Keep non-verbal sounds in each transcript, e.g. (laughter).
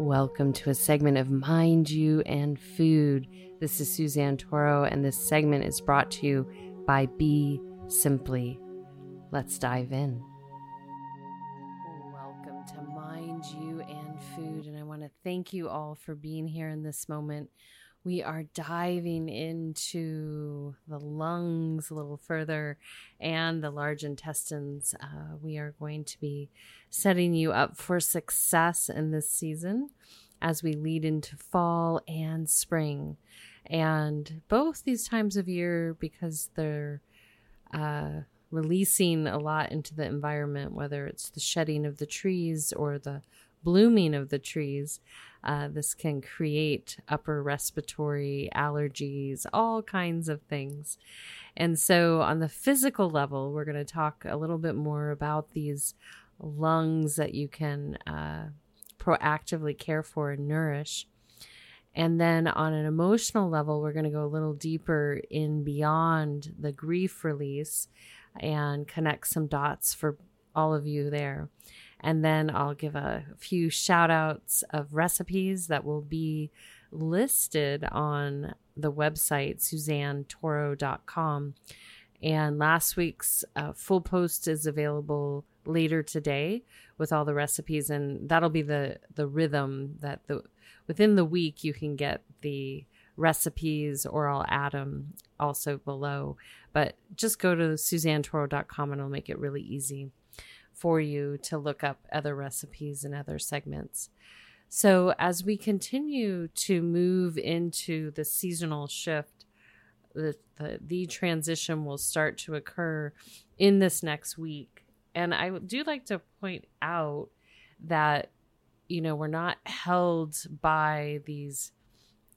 Welcome to a segment of Mind You and Food. This is Suzanne Toro, and this segment is brought to you by Be Simply. Let's dive in. Welcome to Mind You and Food, and I want to thank you all for being here in this moment we are diving into the lungs a little further and the large intestines. Uh, we are going to be setting you up for success in this season as we lead into fall and spring. And both these times of year, because they're uh, releasing a lot into the environment, whether it's the shedding of the trees or the blooming of the trees, uh, this can create upper respiratory allergies, all kinds of things. And so, on the physical level, we're going to talk a little bit more about these lungs that you can uh, proactively care for and nourish. And then on an emotional level, we're going to go a little deeper in beyond the grief release and connect some dots for all of you there. And then I'll give a few shout outs of recipes that will be listed on the website, suzannetoro.com. And last week's uh, full post is available later today with all the recipes, and that'll be the the rhythm that the within the week you can get the recipes, or I'll add them also below. But just go to suzannetoro.com and it'll make it really easy for you to look up other recipes and other segments. So, as we continue to move into the seasonal shift, the, the, the transition will start to occur in this next week. And I do like to point out that, you know, we're not held by these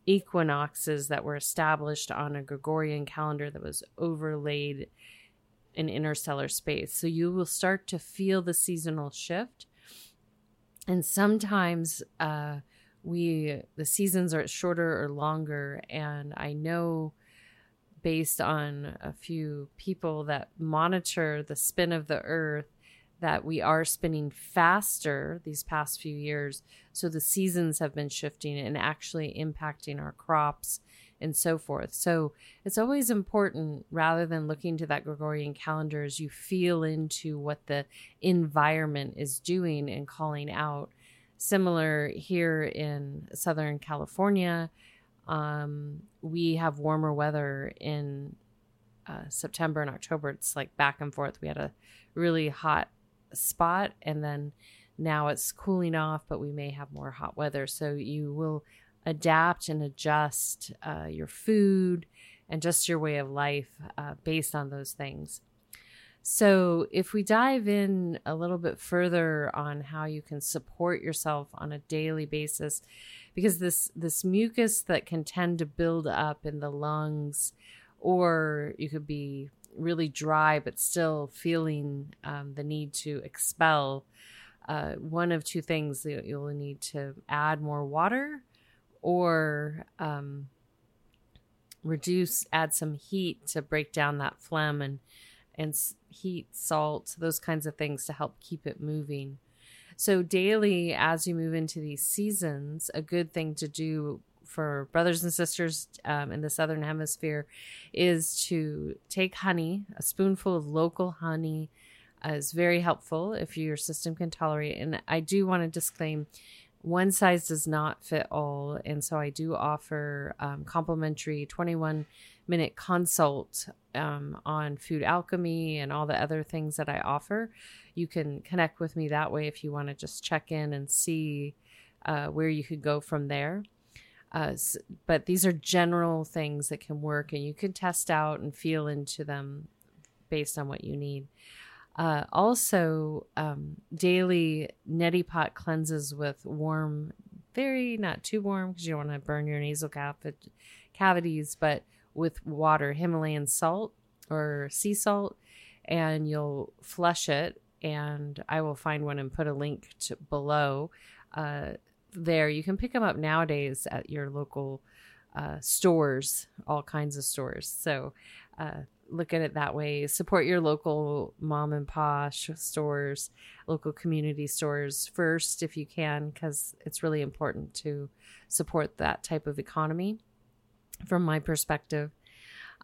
equinoxes that were established on a Gregorian calendar that was overlaid in interstellar space. So you will start to feel the seasonal shift. And sometimes uh, we the seasons are shorter or longer. And I know based on a few people that monitor the spin of the earth that we are spinning faster these past few years. So the seasons have been shifting and actually impacting our crops and so forth. So it's always important rather than looking to that Gregorian calendar as you feel into what the environment is doing and calling out. Similar here in Southern California, um, we have warmer weather in uh, September and October. It's like back and forth. We had a really hot spot and then now it's cooling off, but we may have more hot weather. So you will adapt and adjust uh, your food and just your way of life uh, based on those things. So, if we dive in a little bit further on how you can support yourself on a daily basis, because this this mucus that can tend to build up in the lungs, or you could be really dry but still feeling um, the need to expel. Uh, one of two things you'll need to add more water or um, reduce, add some heat to break down that phlegm and and heat, salt, those kinds of things to help keep it moving. So daily, as you move into these seasons, a good thing to do for brothers and sisters um, in the southern hemisphere is to take honey, a spoonful of local honey. Uh, is very helpful if your system can tolerate. And I do want to disclaim one size does not fit all. And so I do offer um, complimentary 21 minute consult um, on food alchemy and all the other things that I offer. You can connect with me that way if you want to just check in and see uh, where you could go from there. Uh, but these are general things that can work, and you can test out and feel into them based on what you need. Uh, also, um, daily neti pot cleanses with warm, very not too warm because you don't want to burn your nasal cav- cavities, but with water, Himalayan salt or sea salt, and you'll flush it. And I will find one and put a link to below. Uh, there, you can pick them up nowadays at your local uh, stores, all kinds of stores. So uh, look at it that way. Support your local mom and pop stores, local community stores first if you can, because it's really important to support that type of economy from my perspective.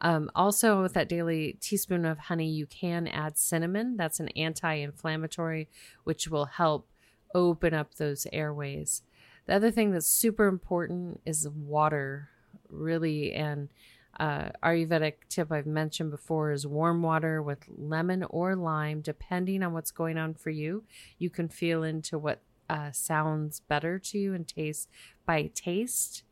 Um, also, with that daily teaspoon of honey, you can add cinnamon. That's an anti inflammatory, which will help open up those airways. The other thing that's super important is water, really. And uh, Ayurvedic tip I've mentioned before is warm water with lemon or lime, depending on what's going on for you. You can feel into what uh, sounds better to you and taste by taste.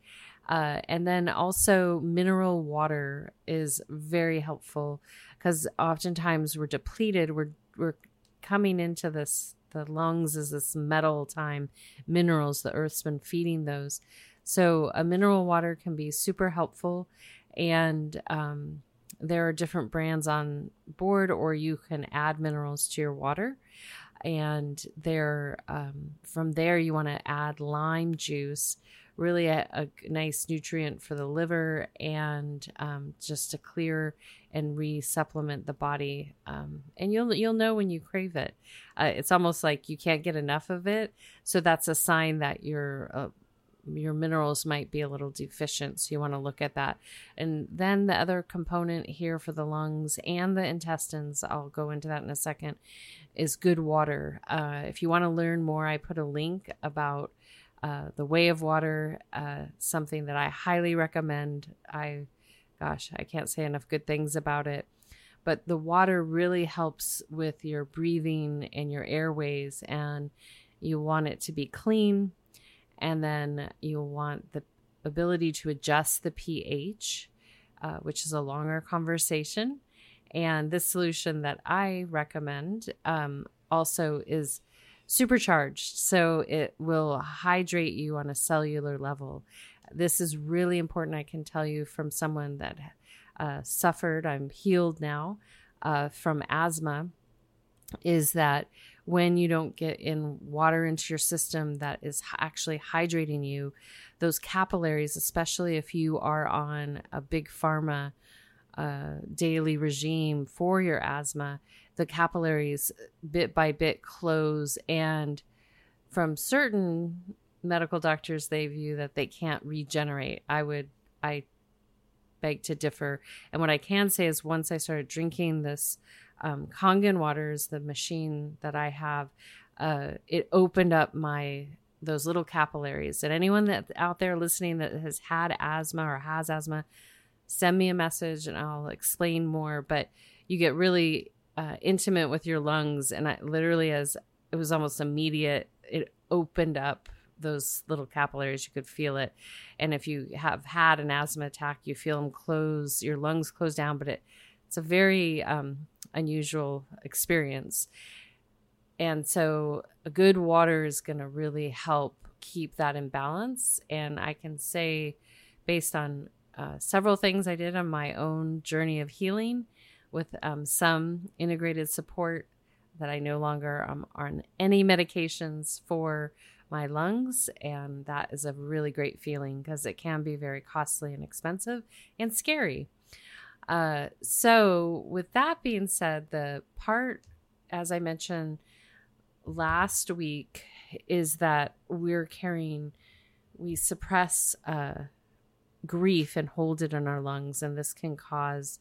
Uh, and then also mineral water is very helpful because oftentimes we're depleted. We're we're coming into this the lungs is this metal time minerals the earth's been feeding those so a mineral water can be super helpful and um, there are different brands on board or you can add minerals to your water. And there um, from there you want to add lime juice really a, a, nice nutrient for the liver and um, just to clear and re-supplement the body um, and you'll you'll know when you crave it. Uh, it's almost like you can't get enough of it. So that's a sign that your uh, your minerals might be a little deficient so you want to look at that and then the other component here for the lungs and the intestines i'll go into that in a second is good water uh, if you want to learn more i put a link about uh, the Way of Water, uh, something that I highly recommend. I, gosh, I can't say enough good things about it. But the water really helps with your breathing and your airways, and you want it to be clean. And then you'll want the ability to adjust the pH, uh, which is a longer conversation. And this solution that I recommend um, also is supercharged. So it will hydrate you on a cellular level. This is really important. I can tell you from someone that uh, suffered, I'm healed now uh, from asthma, is that when you don't get in water into your system that is actually hydrating you, those capillaries, especially if you are on a big pharma uh, daily regime for your asthma, the capillaries bit by bit close and from certain medical doctors they view that they can't regenerate. I would i beg to differ. And what i can say is once i started drinking this um, kangen waters the machine that i have uh, it opened up my those little capillaries and anyone that out there listening that has had asthma or has asthma send me a message and i'll explain more but you get really uh, intimate with your lungs, and I literally as it was almost immediate. It opened up those little capillaries. You could feel it, and if you have had an asthma attack, you feel them close, your lungs close down. But it it's a very um, unusual experience, and so a good water is going to really help keep that in balance. And I can say, based on uh, several things I did on my own journey of healing with um, some integrated support that I no longer am on any medications for my lungs. And that is a really great feeling because it can be very costly and expensive and scary. Uh, so, with that being said, the part, as I mentioned last week, is that we're carrying, we suppress uh, grief and hold it in our lungs, and this can cause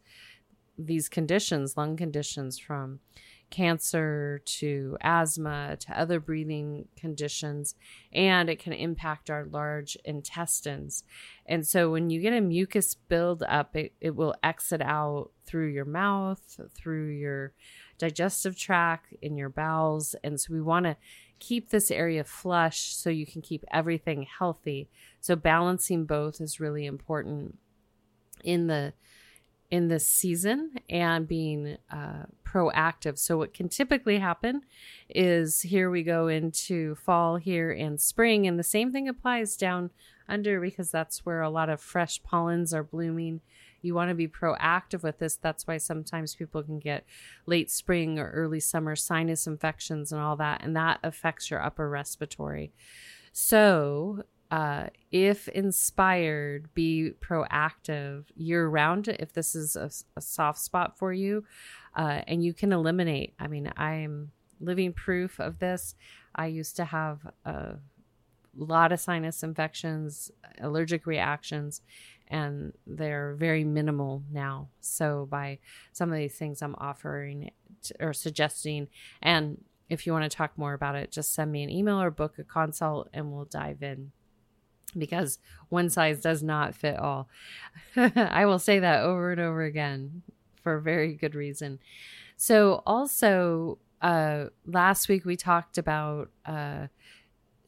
these conditions, lung conditions from cancer to asthma to other breathing conditions, and it can impact our large intestines. And so when you get a mucus build up, it, it will exit out through your mouth, through your digestive tract, in your bowels. And so we want to keep this area flush so you can keep everything healthy. So balancing both is really important in the in this season and being uh, proactive. So, what can typically happen is here we go into fall here and spring, and the same thing applies down under because that's where a lot of fresh pollens are blooming. You want to be proactive with this. That's why sometimes people can get late spring or early summer sinus infections and all that, and that affects your upper respiratory. So, uh, if inspired, be proactive year round if this is a, a soft spot for you. Uh, and you can eliminate. I mean, I'm living proof of this. I used to have a lot of sinus infections, allergic reactions, and they're very minimal now. So, by some of these things I'm offering or suggesting, and if you want to talk more about it, just send me an email or book a consult and we'll dive in because one size does not fit all. (laughs) I will say that over and over again for a very good reason. So, also, uh, last week we talked about uh,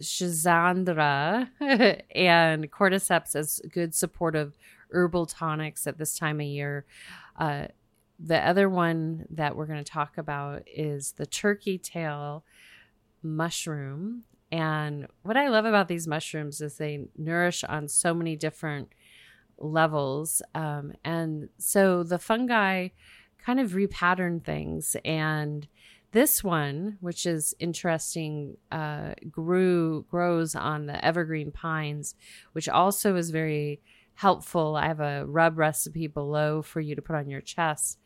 Schizandra (laughs) and cordyceps as good supportive herbal tonics at this time of year. Uh, the other one that we're going to talk about is the turkey tail mushroom. And what I love about these mushrooms is they nourish on so many different levels. Um, and so the fungi kind of repattern things. And this one, which is interesting, uh, grew grows on the evergreen pines, which also is very helpful. I have a rub recipe below for you to put on your chest.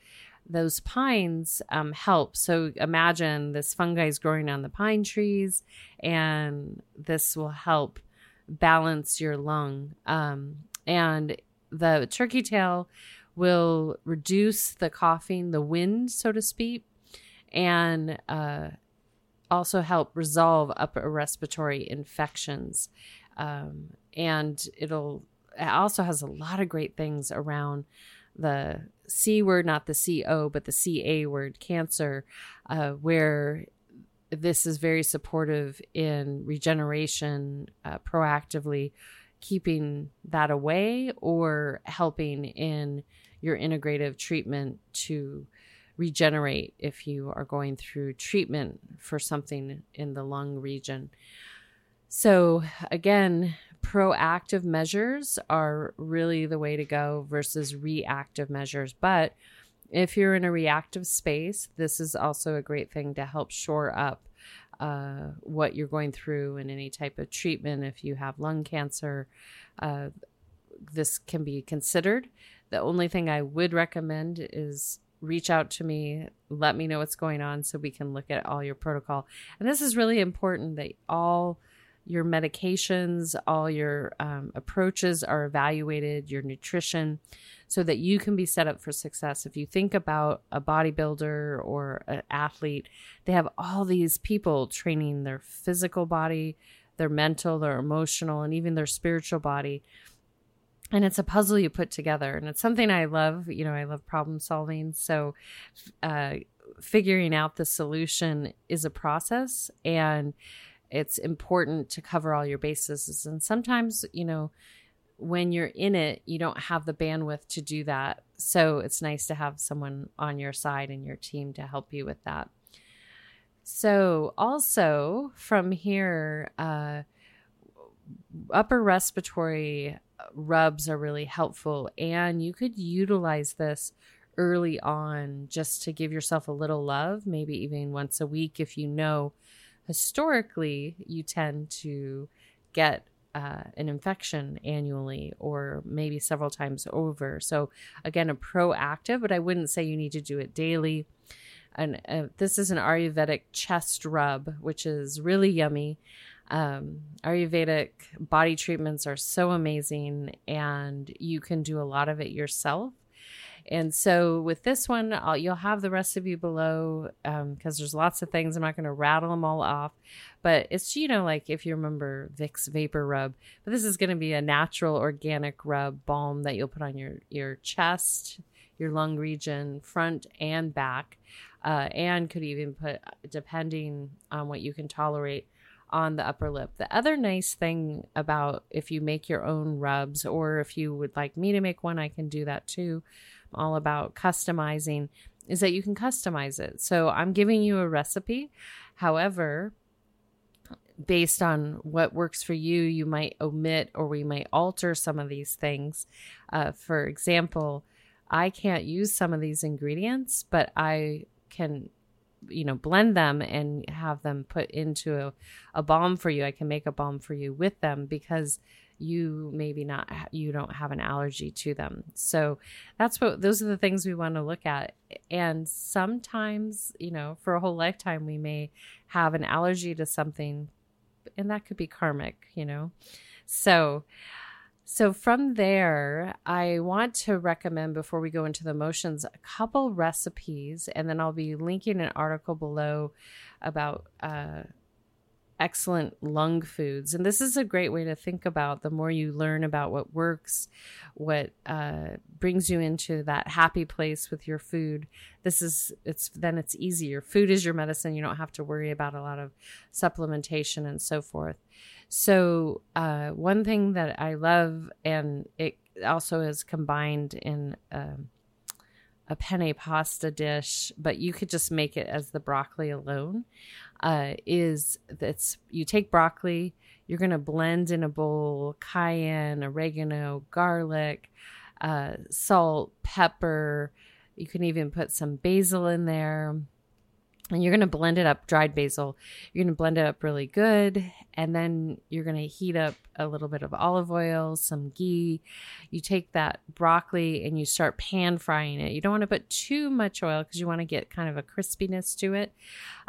Those pines um, help. So imagine this fungi is growing on the pine trees, and this will help balance your lung. Um, and the turkey tail will reduce the coughing, the wind, so to speak, and uh, also help resolve upper respiratory infections. Um, and it'll it also has a lot of great things around the C word, not the C O, but the C A word, cancer, uh, where this is very supportive in regeneration, uh, proactively keeping that away or helping in your integrative treatment to regenerate if you are going through treatment for something in the lung region. So, again, proactive measures are really the way to go versus reactive measures. But if you're in a reactive space, this is also a great thing to help shore up uh, what you're going through in any type of treatment. If you have lung cancer, uh, this can be considered. The only thing I would recommend is reach out to me, let me know what's going on so we can look at all your protocol. And this is really important that all your medications, all your um, approaches are evaluated, your nutrition, so that you can be set up for success. If you think about a bodybuilder or an athlete, they have all these people training their physical body, their mental, their emotional, and even their spiritual body. And it's a puzzle you put together. And it's something I love. You know, I love problem solving. So, uh, figuring out the solution is a process. And it's important to cover all your bases. And sometimes, you know, when you're in it, you don't have the bandwidth to do that. So it's nice to have someone on your side and your team to help you with that. So, also from here, uh, upper respiratory rubs are really helpful, and you could utilize this early on just to give yourself a little love, maybe even once a week if you know historically you tend to get uh, an infection annually or maybe several times over. So, again, a proactive, but I wouldn't say you need to do it daily. And uh, this is an Ayurvedic chest rub, which is really yummy. Um, Ayurvedic body treatments are so amazing, and you can do a lot of it yourself. And so with this one, I'll, you'll have the recipe below because um, there's lots of things. I'm not going to rattle them all off, but it's you know like if you remember Vicks Vapor Rub, but this is going to be a natural organic rub balm that you'll put on your your chest, your lung region, front and back, uh, and could even put depending on what you can tolerate on the upper lip. The other nice thing about if you make your own rubs or if you would like me to make one, I can do that too all about customizing is that you can customize it. So I'm giving you a recipe. However, based on what works for you, you might omit or we might alter some of these things. Uh, for example, I can't use some of these ingredients, but I can you know blend them and have them put into a, a balm for you i can make a balm for you with them because you maybe not you don't have an allergy to them. So that's what those are the things we want to look at. And sometimes you know for a whole lifetime we may have an allergy to something and that could be karmic you know? So so from there, I want to recommend before we go into the motions a couple recipes, and then I'll be linking an article below about uh, excellent lung foods. And this is a great way to think about the more you learn about what works, what uh, brings you into that happy place with your food. This is, it's then it's easier. Food is your medicine. You don't have to worry about a lot of supplementation and so forth. So, uh, one thing that I love, and it also is combined in, um, a penne pasta dish, but you could just make it as the broccoli alone. Uh, is that's you take broccoli, you're gonna blend in a bowl cayenne, oregano, garlic, uh, salt, pepper. You can even put some basil in there. And you're going to blend it up dried basil. You're going to blend it up really good and then you're going to heat up a little bit of olive oil some ghee. You take that broccoli and you start pan frying it. You don't want to put too much oil because you want to get kind of a crispiness to it.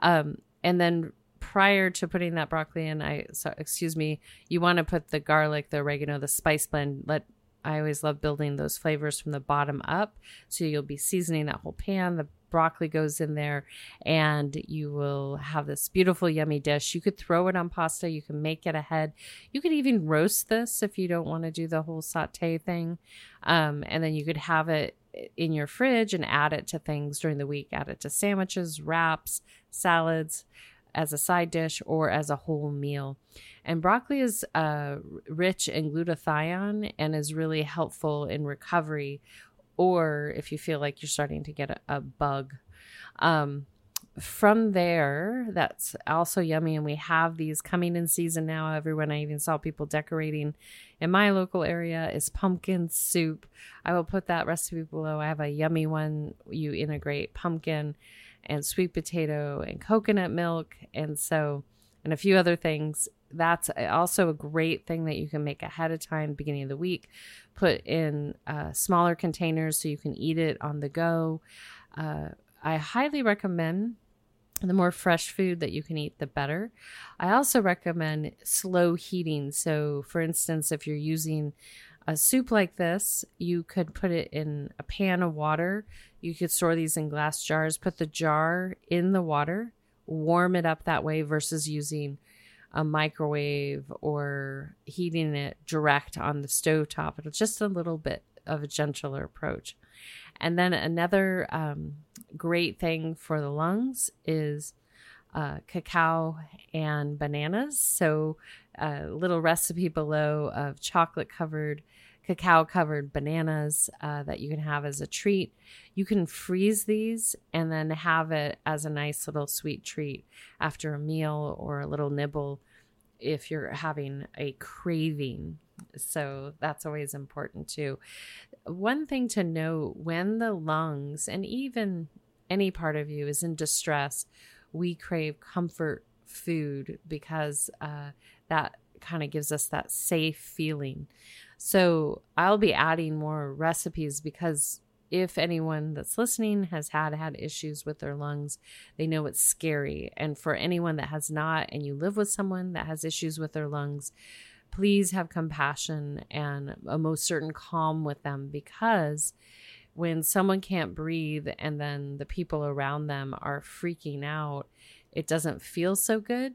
Um, and then prior to putting that broccoli in i so, excuse me you want to put the garlic the oregano the spice blend. Let I always love building those flavors from the bottom up. So you'll be seasoning that whole pan. The broccoli goes in there and you will have this beautiful yummy dish. You could throw it on pasta. You can make it ahead you could even roast this if you don't want to do the whole saute thing. Um, and then you could have it in your fridge and add it to things during the week add it to sandwiches wraps salads as a side dish or as a whole meal. And broccoli is uh, rich in glutathione and is really helpful in recovery or if you feel like you're starting to get a, a bug. Um, from there, that's also yummy. And we have these coming in season now. Everyone, I even saw people decorating in my local area is pumpkin soup. I will put that recipe below. I have a yummy one. You integrate pumpkin and sweet potato and coconut milk. And so, and a few other things. That's also a great thing that you can make ahead of time, beginning of the week. Put in uh, smaller containers so you can eat it on the go. Uh, I highly recommend the more fresh food that you can eat, the better. I also recommend slow heating. So, for instance, if you're using a soup like this, you could put it in a pan of water. You could store these in glass jars, put the jar in the water, warm it up that way versus using a microwave or heating it direct on the stove top. It's just a little bit of a gentler approach. And then another um, great thing for the lungs is uh, cacao and bananas. So, a little recipe below of chocolate covered cacao covered bananas uh, that you can have as a treat. You can freeze these and then have it as a nice little sweet treat after a meal or a little nibble if you're having a craving. So that's always important too. One thing to note when the lungs and even any part of you is in distress, we crave comfort food because uh, that kind of gives us that safe feeling. So I'll be adding more recipes because if anyone that's listening has had had issues with their lungs, they know it's scary. And for anyone that has not and you live with someone that has issues with their lungs, please have compassion and a most certain calm with them because when someone can't breathe and then the people around them are freaking out, it doesn't feel so good.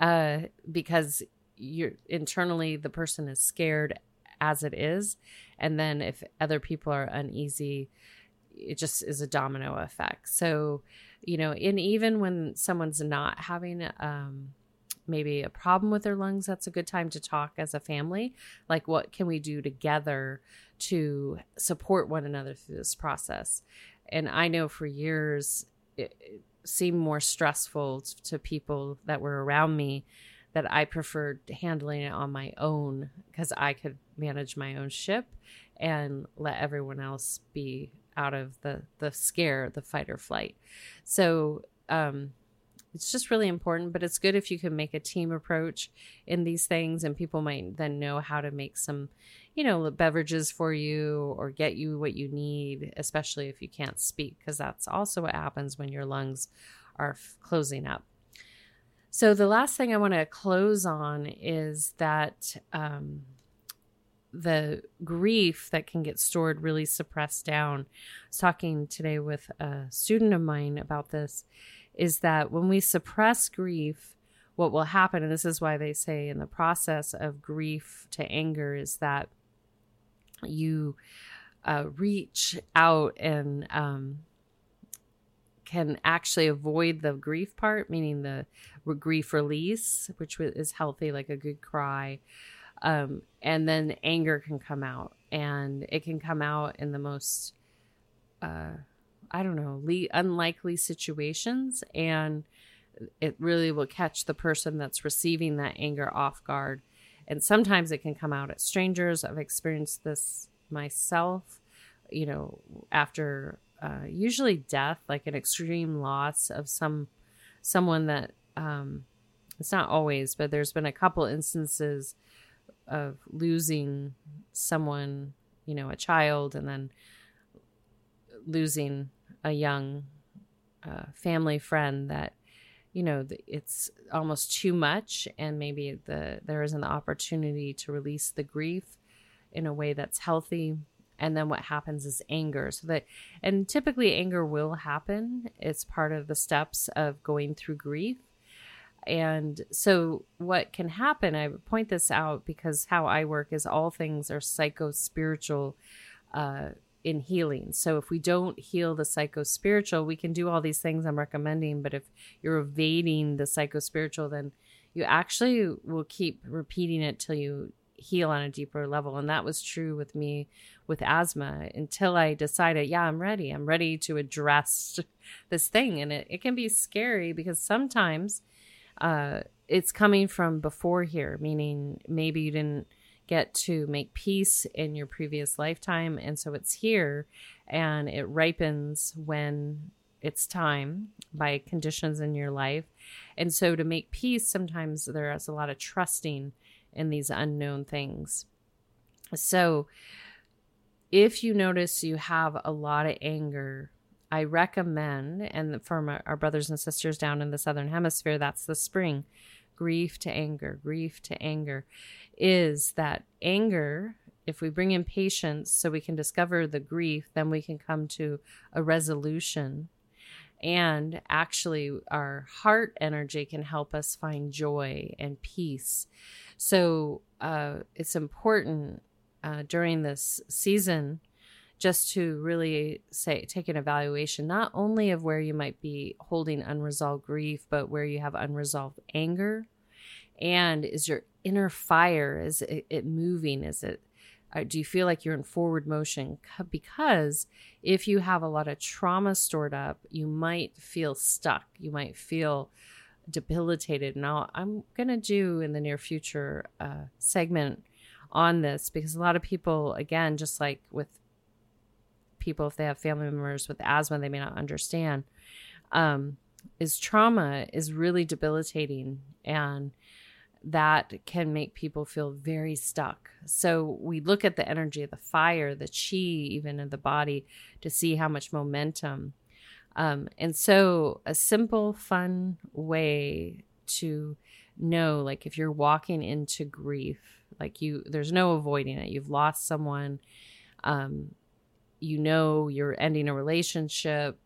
Uh, because you're internally the person is scared as it is and then if other people are uneasy it just is a domino effect so you know and even when someone's not having um maybe a problem with their lungs that's a good time to talk as a family like what can we do together to support one another through this process and i know for years it, it seemed more stressful to people that were around me that I preferred handling it on my own because I could manage my own ship and let everyone else be out of the the scare, the fight or flight. So um, it's just really important. But it's good if you can make a team approach in these things, and people might then know how to make some, you know, beverages for you or get you what you need, especially if you can't speak, because that's also what happens when your lungs are f- closing up. So the last thing I want to close on is that um, the grief that can get stored really suppressed down. I was talking today with a student of mine about this is that when we suppress grief, what will happen, and this is why they say in the process of grief to anger, is that you uh, reach out and um, can actually avoid the grief part, meaning the grief release, which is healthy, like a good cry. Um, and then anger can come out, and it can come out in the most, uh, I don't know, le- unlikely situations. And it really will catch the person that's receiving that anger off guard. And sometimes it can come out at strangers. I've experienced this myself, you know, after uh, usually death, like an extreme loss of some someone that um, it's not always, but there's been a couple instances of losing someone, you know, a child, and then losing a young uh, family friend that you know it's almost too much and maybe the there isn't the opportunity to release the grief in a way that's healthy. And then what happens is anger. So that and typically anger will happen. It's part of the steps of going through grief. And so what can happen i point this out because how i work is all things are psycho spiritual uh, in healing so if we don't heal the psycho spiritual we can do all these things i'm recommending but if you're evading the psycho spiritual then you actually will keep repeating it till you heal on a deeper level. And that was true with me with asthma until I decided, yeah, I'm ready. I'm ready to address (laughs) this thing. And it, it can be scary because sometimes uh, it's coming from before here, meaning maybe you didn't get to make peace in your previous lifetime. And so it's here and it ripens when it's time by conditions in your life. And so to make peace, sometimes there's a lot of trusting in these unknown things. So, if you notice you have a lot of anger, I recommend, and for our brothers and sisters down in the Southern Hemisphere, that's the spring grief to anger, grief to anger, is that anger, if we bring in patience so we can discover the grief, then we can come to a resolution and actually, our heart energy can help us find joy and peace. So, uh, it's important uh, during this season just to really say take an evaluation not only of where you might be holding unresolved grief but where you have unresolved anger and is your inner fire is it, it moving is it uh, do you feel like you're in forward motion? Because if you have a lot of trauma stored up, you might feel stuck. You might feel debilitated. Now, I'm going to do in the near future a segment on this because a lot of people, again, just like with people, if they have family members with asthma, they may not understand. Um, is trauma is really debilitating and that can make people feel very stuck. So we look at the energy of the fire, the chi, even in the body, to see how much momentum. Um, and so, a simple, fun way to know, like if you're walking into grief, like you, there's no avoiding it. You've lost someone. Um, you know you're ending a relationship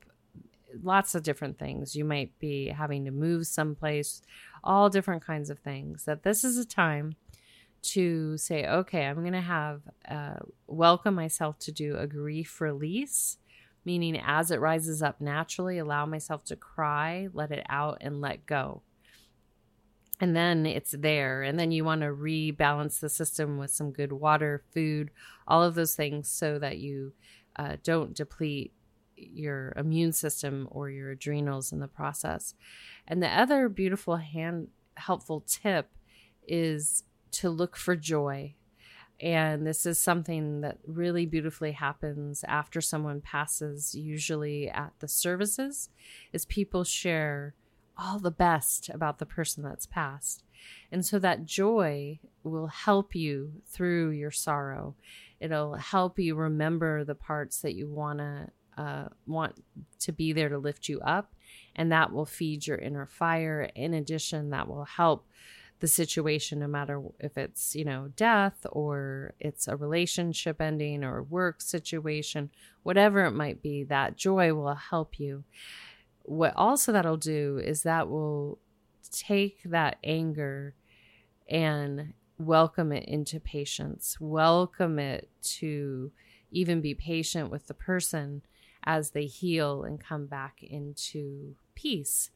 lots of different things. You might be having to move someplace all different kinds of things. That this is a time to say, okay, I'm going to have uh, welcome myself to do a grief release, meaning as it rises up naturally, allow myself to cry, let it out, and let go. And then it's there. And then you want to rebalance the system with some good water, food, all of those things so that you uh, don't deplete your immune system or your adrenals in the process. And the other beautiful hand helpful tip is to look for joy. and this is something that really beautifully happens after someone passes usually at the services is people share all the best about the person that's passed and so that joy will help you through your sorrow it'll help you remember the parts that you want to uh, want to be there to lift you up and that will feed your inner fire in addition that will help the situation, no matter if it's, you know, death or it's a relationship ending or work situation, whatever it might be, that joy will help you. What also that'll do is that will take that anger and welcome it into patience, welcome it to even be patient with the person as they heal and come back into peace.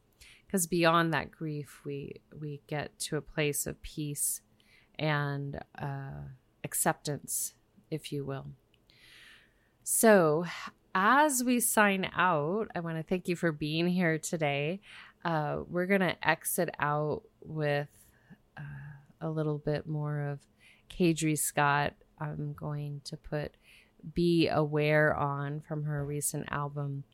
Because beyond that grief we we get to a place of peace and uh, acceptance if you will. So as we sign out i want to thank you for being here today. Uh, we're going to exit out with uh, a little bit more of Cadre Scott. I'm going to put Be Aware on from her recent album.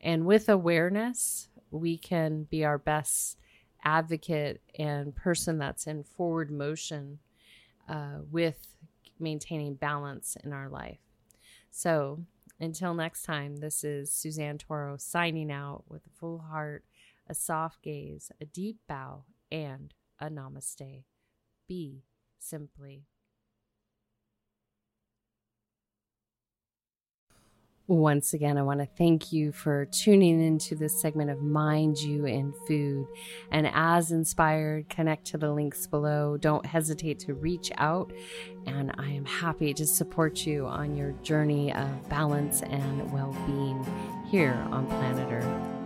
And with awareness, we can be our best advocate and person that's in forward motion uh, with maintaining balance in our life. So until next time, this is Suzanne Toro signing out with a full heart, a soft gaze, a deep bow, and a namaste. Be simply. Once again, I want to thank you for tuning into this segment of Mind You and Food. And as inspired, connect to the links below. Don't hesitate to reach out. And I am happy to support you on your journey of balance and well being here on planet Earth.